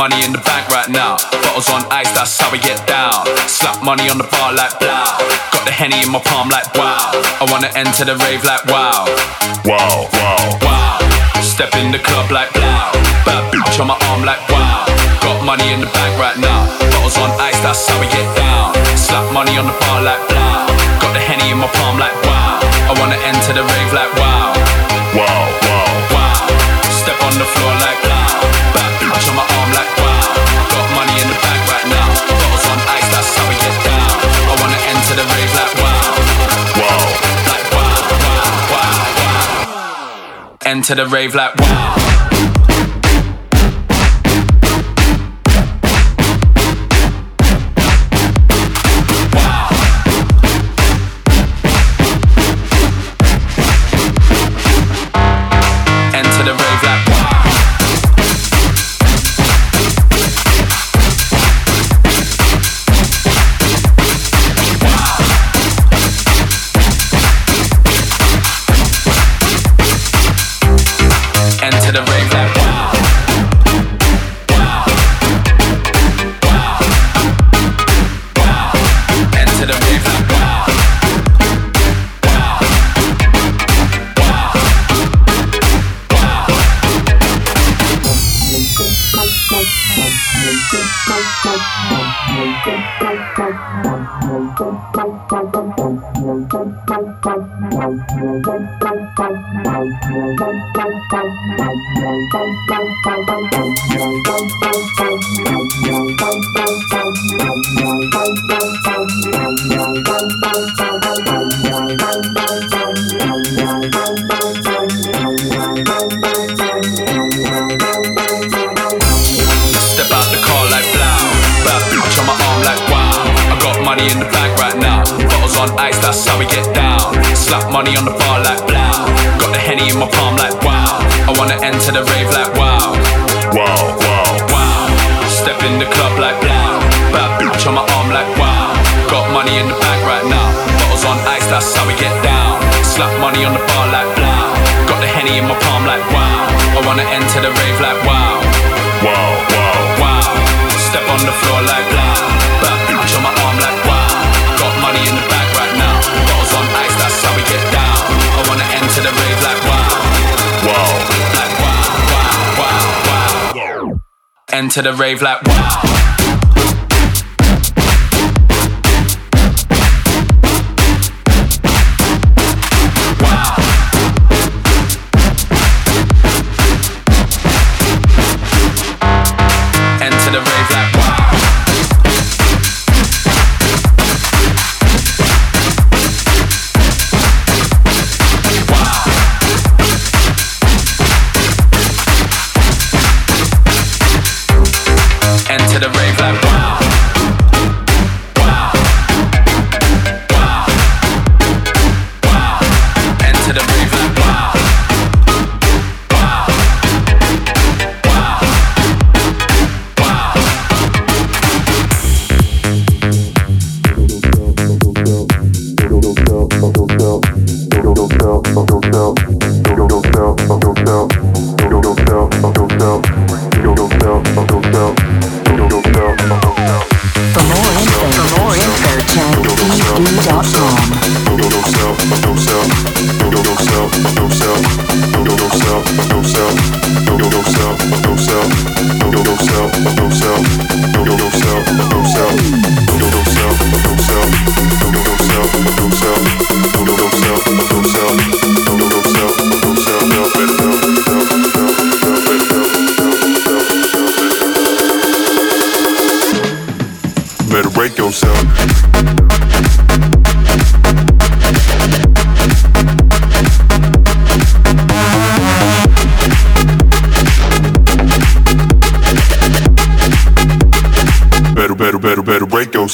money in the bank right now. Bottles on ice, that's how we get down. Slap money on the bar like blah. Got the henny in my palm like wow. I wanna enter the rave like wow. Wow, wow, wow. Step in the club like blah. Bad bitch on my arm like wow. Got money in the bank right now. Bottles on ice, that's how we get down. Slap money on the bar like blah. Got the henny in my palm like wow. I wanna enter the rave like wow. into the rave like wow. Into the rave like wow.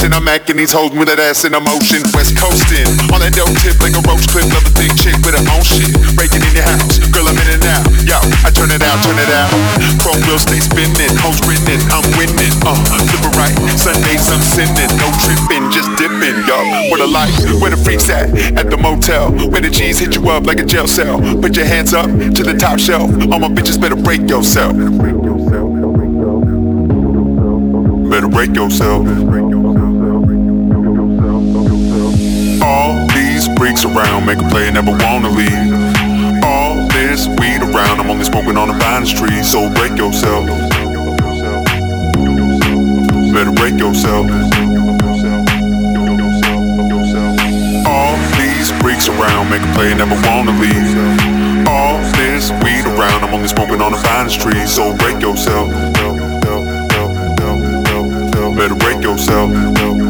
potion. I'm acting these hoes with that ass in motion. West coasting, on that dope tip like a roach clip. Love a thick chick with her own shit. Breaking in your house, girl, I'm in and out. Yo, I turn it out, turn it out. Chrome wheels stay spinning, hoes grinning, I'm winning. Uh, flip it right, Sundays I'm sinning. No tripping, just dipping, yo. Where the lights, where the freaks at? At the motel, where the G's hit you up like a jail cell. Put your hands up to the top shelf. All my bitches better break yourself. Better break yourself. Freaks around make a play, never wanna leave. All this weed around, I'm only smoking on the finest tree, so break yourself. Better break yourself. All these freaks around make a play, never wanna leave. All this weed around, I'm only smoking on the finest tree, so break yourself. Better break yourself.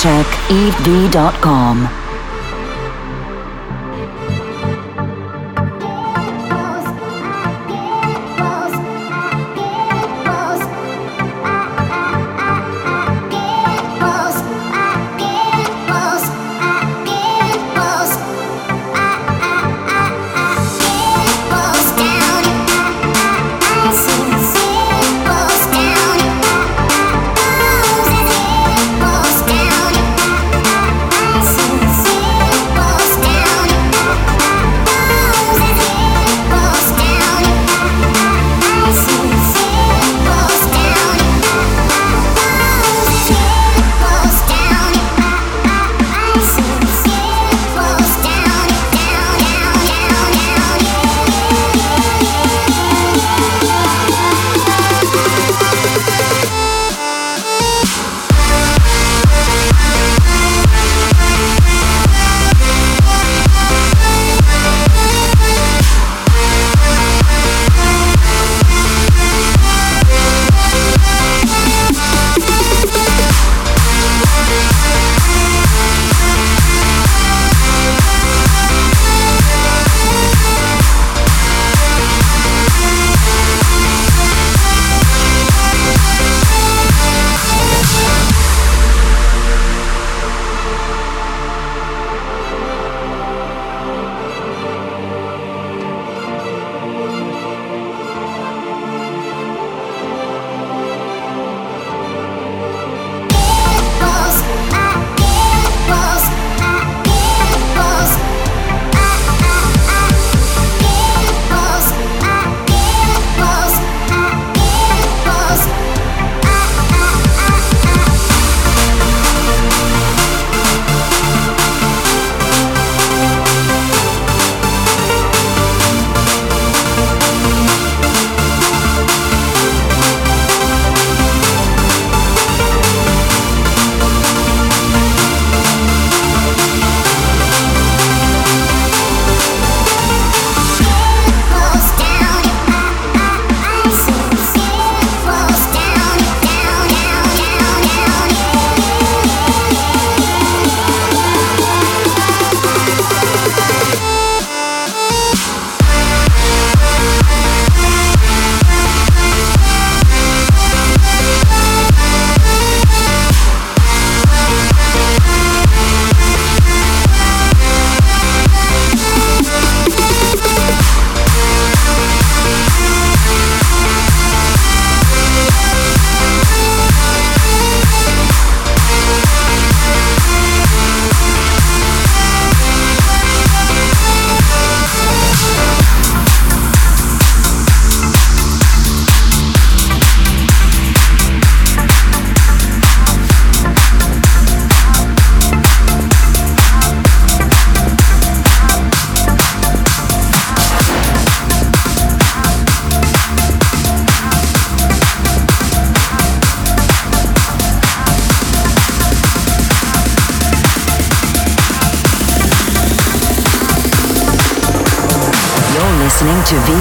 Check yvesv.com.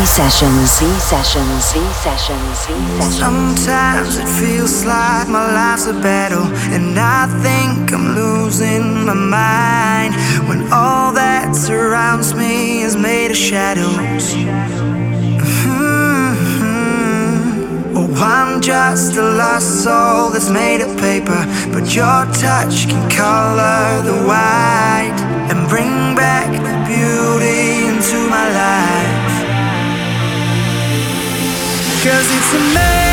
sessions, V sessions, V sessions, V sessions. Sometimes it feels like my life's a battle, and I think I'm losing my mind when all that surrounds me is made of shadows. Mm-hmm. Oh, I'm just a lost soul that's made of paper, but your touch can color the white. Cause it's amazing.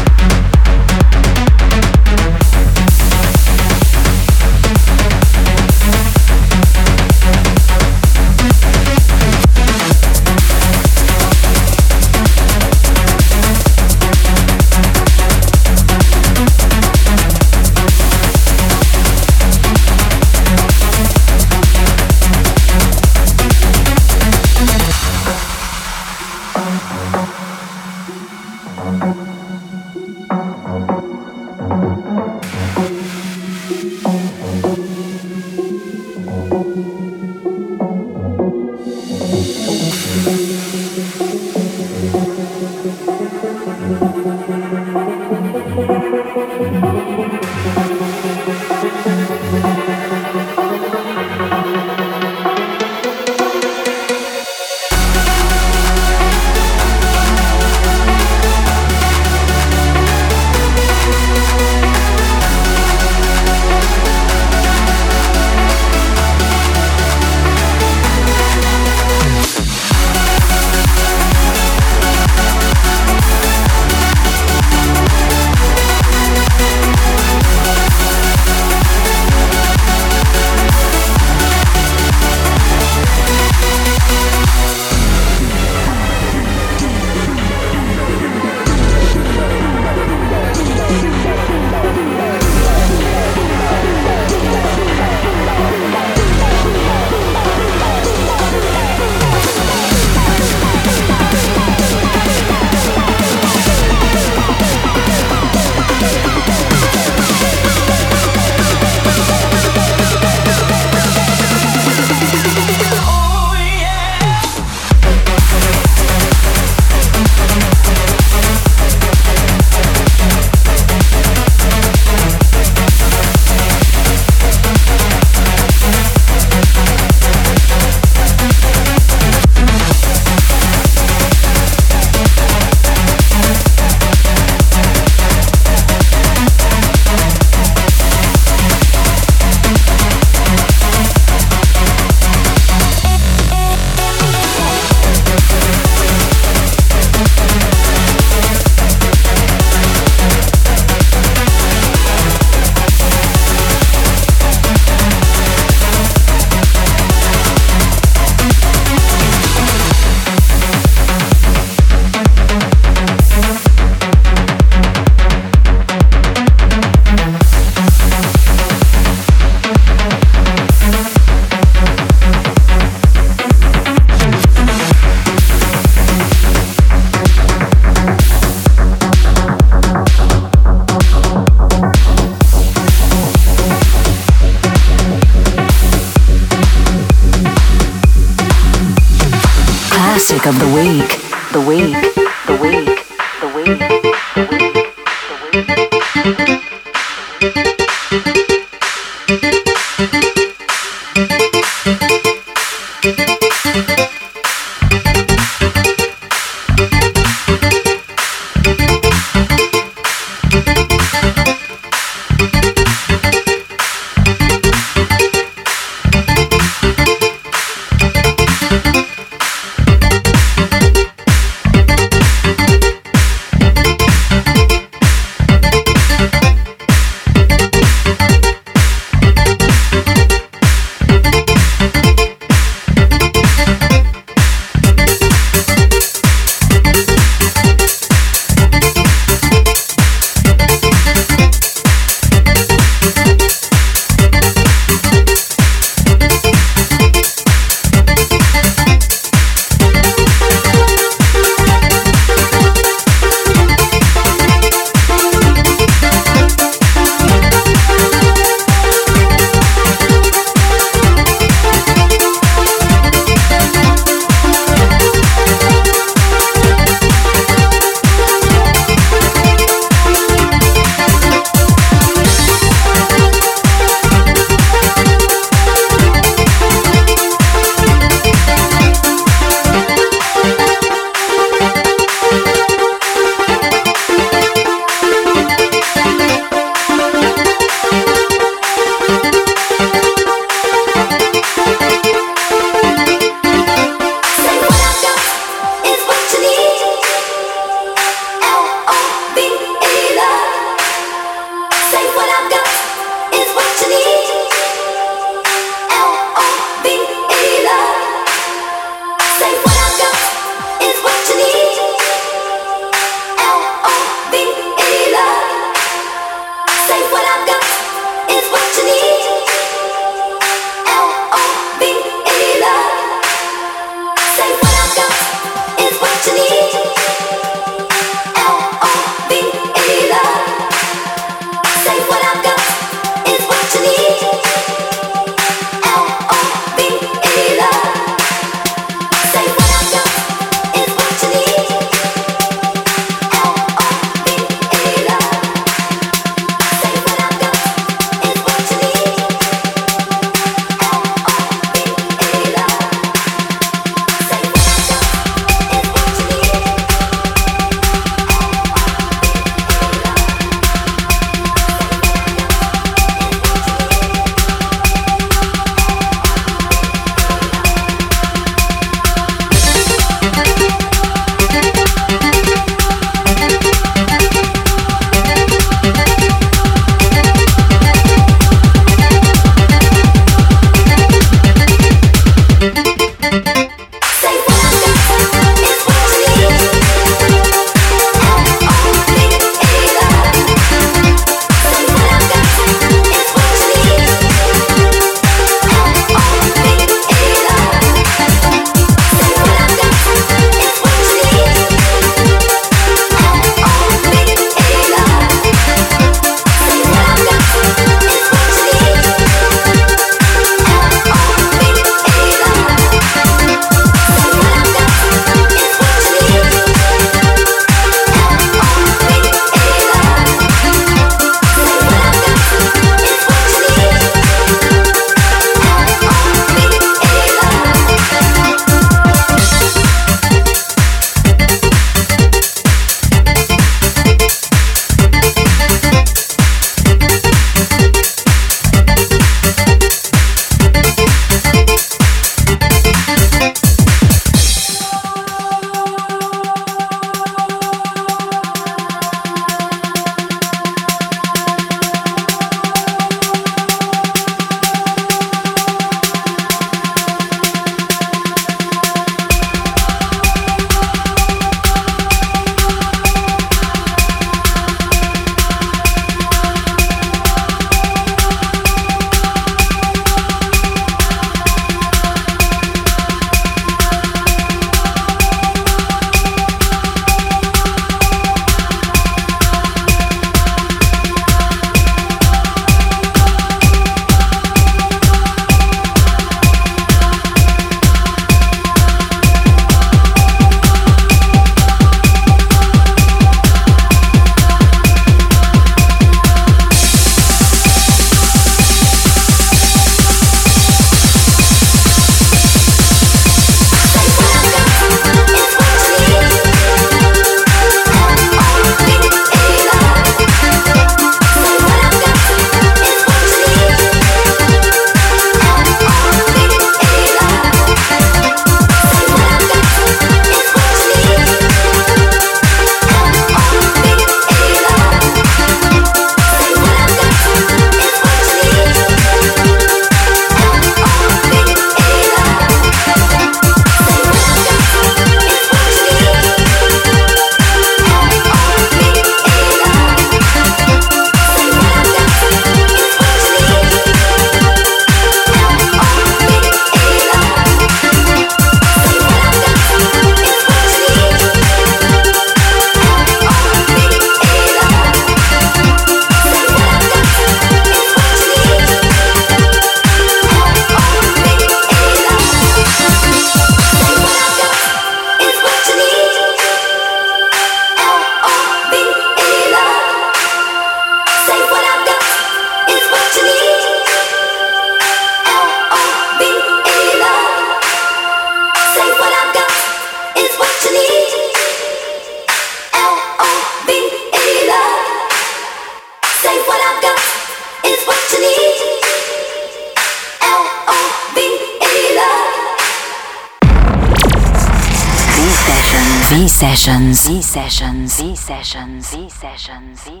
sessions, V sessions, V sessions, V sessions, V sessions.